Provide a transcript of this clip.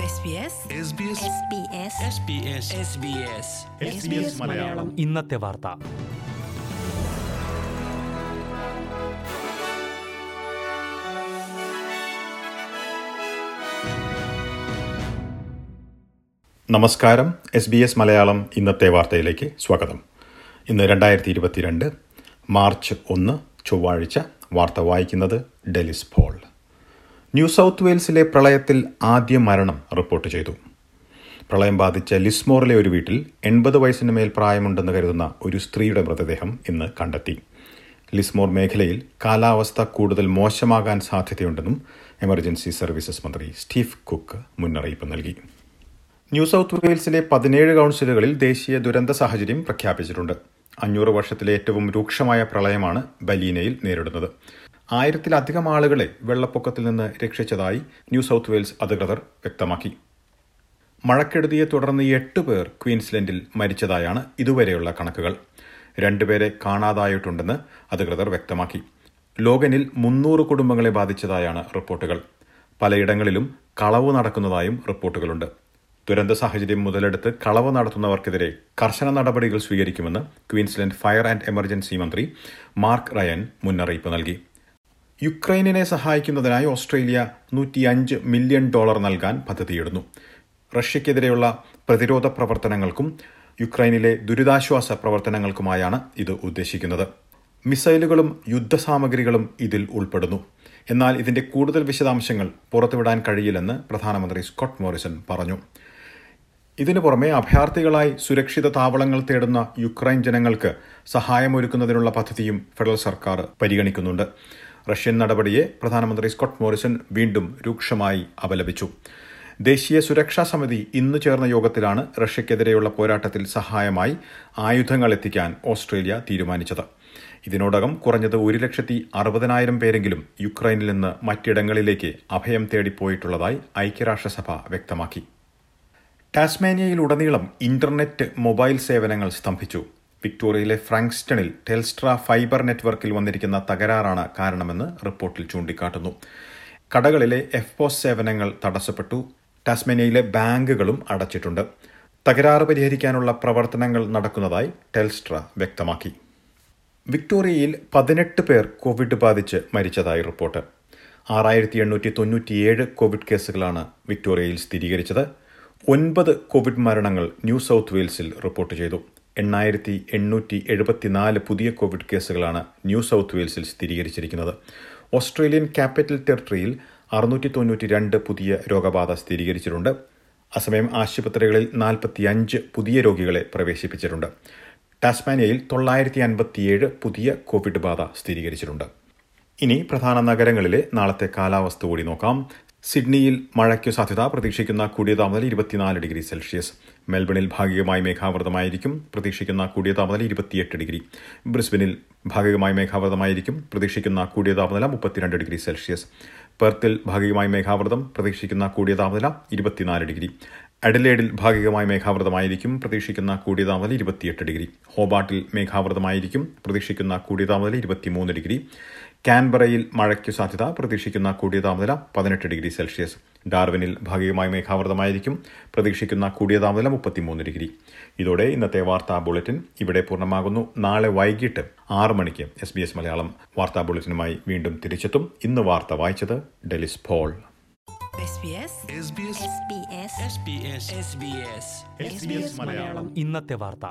SBS SBS SBS Malayalam. ഇന്നത്തെ വാർത്ത. നമസ്കാരം. എസ് ബി എസ് മലയാളം ഇന്നത്തെ വാർത്തയിലേക്ക് സ്വാഗതം. ഇന്ന് രണ്ടായിരത്തി ഇരുപത്തിരണ്ട് മാർച്ച് ഒന്ന് ചൊവ്വാഴ്ച വാർത്ത വായിക്കുന്നത് ഡെലിസ് പോൾ. ന്യൂ സൗത്ത് വെയിൽസിലെ പ്രളയത്തിൽ ആദ്യ മരണം റിപ്പോർട്ട് ചെയ്തു. പ്രളയം ബാധിച്ച ലിസ്മോറിലെ ഒരു വീട്ടിൽ എൺപത് വയസ്സിന് മേൽ പ്രായമുണ്ടെന്ന് കരുതുന്ന ഒരു സ്ത്രീയുടെ മൃതദേഹം ഇന്ന് കണ്ടെത്തി. ലിസ്മോർ മേഖലയിൽ കാലാവസ്ഥ കൂടുതൽ മോശമാകാൻ സാധ്യതയുണ്ടെന്നും എമർജൻസി സർവീസസ് മന്ത്രി സ്റ്റീവ് കുക്ക് മുന്നറിയിപ്പ് നൽകി. ന്യൂ സൗത്ത് വെയിൽസിലെ പതിനേഴ് കൗൺസിലുകളിൽ ദേശീയ ദുരന്ത സാഹചര്യം പ്രഖ്യാപിച്ചിട്ടുണ്ട്. അഞ്ഞൂറ് വർഷത്തിലെ ഏറ്റവും രൂക്ഷമായ പ്രളയമാണ് ബലീനയിൽ നേരിടുന്നത്. ആയിരത്തിലധികം ആളുകളെ വെള്ളപ്പൊക്കത്തിൽ നിന്ന് രക്ഷിച്ചതായി ന്യൂ സൗത്ത് വെയിൽസ് അധികൃതർ വ്യക്തമാക്കി. മഴക്കെടുതിയെ തുടർന്ന് എട്ട് പേർ ക്വീൻസ്ലൻഡിൽ മരിച്ചതായാണ് ഇതുവരെയുള്ള കണക്കുകൾ. രണ്ടുപേരെ കാണാതായിട്ടുണ്ടെന്ന് അധികൃതർ വ്യക്തമാക്കി. ലോഗനിൽ മുന്നൂറ് കുടുംബങ്ങളെ ബാധിച്ചതായാണ് റിപ്പോർട്ടുകൾ. പലയിടങ്ങളിലും കളവ് നടക്കുന്നതായും റിപ്പോർട്ടുകളുണ്ട്. ദുരന്ത സാഹചര്യം മുതലെടുത്ത് കളവ് നടത്തുന്നവർക്കെതിരെ കർശന നടപടികൾ സ്വീകരിക്കുമെന്ന് ക്വീൻസ്ലൻഡ് ഫയർ ആൻഡ് എമർജൻസി മന്ത്രി മാർക്ക് റയൻ മുന്നറിയിപ്പ് നൽകി. യുക്രൈനിനെ സഹായിക്കുന്നതിനായി ഓസ്ട്രേലിയ നൂറ്റിയഞ്ച് മില്യൺ ഡോളർ നൽകാൻ പദ്ധതിയിടുന്നു. റഷ്യക്കെതിരെയുള്ള പ്രതിരോധ പ്രവർത്തനങ്ങൾക്കും യുക്രൈനിലെ ദുരിതാശ്വാസ പ്രവർത്തനങ്ങൾക്കുമായാണ് ഇത് ഉദ്ദേശിക്കുന്നത്. മിസൈലുകളും യുദ്ധസാമഗ്രികളും ഇതിൽ ഉൾപ്പെടുന്നു. എന്നാൽ ഇതിന്റെ കൂടുതൽ വിശദാംശങ്ങൾ പുറത്തുവിടാൻ കഴിയില്ലെന്ന് പ്രധാനമന്ത്രി സ്കോട്ട് മോറിസൺ പറഞ്ഞു. ഇതിനു പുറമെ അഭയാർത്ഥികളായി സുരക്ഷിത താവളങ്ങൾ തേടുന്ന യുക്രൈൻ ജനങ്ങൾക്ക് സഹായമൊരുക്കുന്നതിനുള്ള പദ്ധതിയും ഫെഡറൽ സർക്കാർ പരിഗണിക്കുന്നുണ്ട്. റഷ്യൻ നടപടിയെ പ്രധാനമന്ത്രി സ്കോട്ട് മോറിസൺ വീണ്ടും രൂക്ഷമായി അപലപിച്ചു. ദേശീയ സുരക്ഷാ സമിതി ഇന്ന് ചേർന്ന യോഗത്തിലാണ് റഷ്യക്കെതിരെയുള്ള പോരാട്ടത്തിൽ സഹായമായി ആയുധങ്ങൾ എത്തിക്കാൻ ഓസ്ട്രേലിയ തീരുമാനിച്ചത്. ഇതിനോടകം കുറഞ്ഞത് ഒരു ലക്ഷത്തി അറുപതിനായിരം പേരെങ്കിലും യുക്രൈനിൽ നിന്ന് മറ്റിടങ്ങളിലേക്ക് അഭയം തേടിപ്പോയിട്ടുള്ളതായി ഐക്യരാഷ്ട്രസഭ വ്യക്തമാക്കി. ടാസ്മാനിയയിലുടനീളം ഇന്റർനെറ്റ് മൊബൈൽ സേവനങ്ങൾ സ്തംഭിച്ചു. വിക്ടോറിയയിലെ ഫ്രാങ്ക്സ്റ്റണിൽ ടെൽസ്ട്ര ഫൈബർ നെറ്റ്വർക്കിൽ വന്നിരിക്കുന്ന തകരാറാണ് കാരണമെന്ന് റിപ്പോർട്ടിൽ ചൂണ്ടിക്കാട്ടുന്നു. കടകളിലെ എഫ് പോസ് സേവനങ്ങൾ തടസ്സപ്പെട്ടു. ടാസ്മേനിയയിലെ ബാങ്കുകളും അടച്ചിട്ടുണ്ട്. തകരാറ് പരിഹരിക്കാനുള്ള പ്രവർത്തനങ്ങൾ നടക്കുന്നതായി ടെൽസ്ട്ര വ്യക്തമാക്കി. വിക്ടോറിയയിൽ പതിനെട്ട് പേർ കോവിഡ് ബാധിച്ച് മരിച്ചതായി റിപ്പോർട്ട്. ആറായിരത്തി എണ്ണൂറ്റി തൊണ്ണൂറ്റിയേഴ് കോവിഡ് കേസുകളാണ് വിക്ടോറിയയിൽ സ്ഥിരീകരിച്ചത്. ഒൻപത് കോവിഡ് മരണങ്ങൾ ന്യൂ സൗത്ത് വെയിൽസിൽ റിപ്പോർട്ട് ചെയ്തു. എണ്ണായിരത്തി എണ്ണൂറ്റി എഴുപത്തിനാല് പുതിയ കോവിഡ് കേസുകളാണ് ന്യൂ സൗത്ത് വെയിൽസിൽ സ്ഥിരീകരിച്ചിരിക്കുന്നത്. ഓസ്ട്രേലിയൻ ക്യാപിറ്റൽ ടെറിട്ടറിയിൽ അറുന്നൂറ്റി തൊണ്ണൂറ്റി രണ്ട് പുതിയ രോഗബാധ സ്ഥിരീകരിച്ചിട്ടുണ്ട്. അസമയം ആശുപത്രികളിൽ നാൽപ്പത്തിയഞ്ച് പുതിയ രോഗികളെ പ്രവേശിപ്പിച്ചിട്ടുണ്ട്. ടാസ്മാനിയയിൽ തൊള്ളായിരത്തി അൻപത്തിയേഴ് പുതിയ കോവിഡ് ബാധ സ്ഥിരീകരിച്ചിട്ടുണ്ട്. ഇനി പ്രധാന നഗരങ്ങളിലെ നാളത്തെ കാലാവസ്ഥ കൂടി നോക്കാം. സിഡ്നിയിൽ മഴയ്ക്കു സാധ്യത പ്രതീക്ഷിക്കുന്ന കൂടിയ താപനില ഇരുപത്തിനാല് ഡിഗ്രി സെൽഷ്യസ്. മെൽബണിൽ ഭാഗികമായി മേഘാവൃതമായിരിക്കും. പ്രതീക്ഷിക്കുന്ന കൂടിയ താപനില ഇരുപത്തിയെട്ട് ഡിഗ്രി. ബ്രിസ്ബനിൽ ഭാഗികമായി മേഘാവൃതമായിരിക്കും. പ്രതീക്ഷിക്കുന്ന കൂടിയ താപനില മുപ്പത്തിരണ്ട് ഡിഗ്രി സെൽഷ്യസ്. പെർത്തിൽ ഭാഗികമായി മേഘാവൃതം. പ്രതീക്ഷിക്കുന്ന കൂടിയ താപനില ഇരുപത്തിനാല് ഡിഗ്രി. അഡലേഡിൽ ഭാഗികമായി മേഘാവൃതമായിരിക്കും. പ്രതീക്ഷിക്കുന്ന കൂടിയ താപനില ഇരുപത്തിയെട്ട് ഡിഗ്രി. ഹോബാട്ടിൽ മേഘാവൃതമായിരിക്കും. പ്രതീക്ഷിക്കുന്ന കൂടിയ താപനില ഇരുപത്തിമൂന്ന് ഡിഗ്രി. കാൻബറയിൽ മഴയ്ക്ക് സാധ്യത. പ്രതീക്ഷിക്കുന്ന കൂടിയ താപനില പതിനെട്ട് ഡിഗ്രി സെൽഷ്യസ്. ഡാർവിനിൽ ഭാഗികമായി മേഘാവൃതമായിരിക്കും. പ്രതീക്ഷിക്കുന്ന കൂടിയ താപനില മുപ്പത്തിമൂന്ന് ഡിഗ്രി. ഇതോടെ ഇന്നത്തെ വാർത്താ ബുള്ളറ്റിൻ ഇവിടെ പൂർണമാകുന്നു. നാളെ വൈകിട്ട് ആറ് മണിക്ക് എസ് ബി എസ് മലയാളം വാർത്താ ബുള്ളറ്റിനുമായി വീണ്ടും തിരിച്ചെത്തും. ഇന്ന് വാർത്ത വായിച്ചത് ഡെലിസ് ഫോൾ SBS SBS ഇന്നത്തെ വാർത്ത.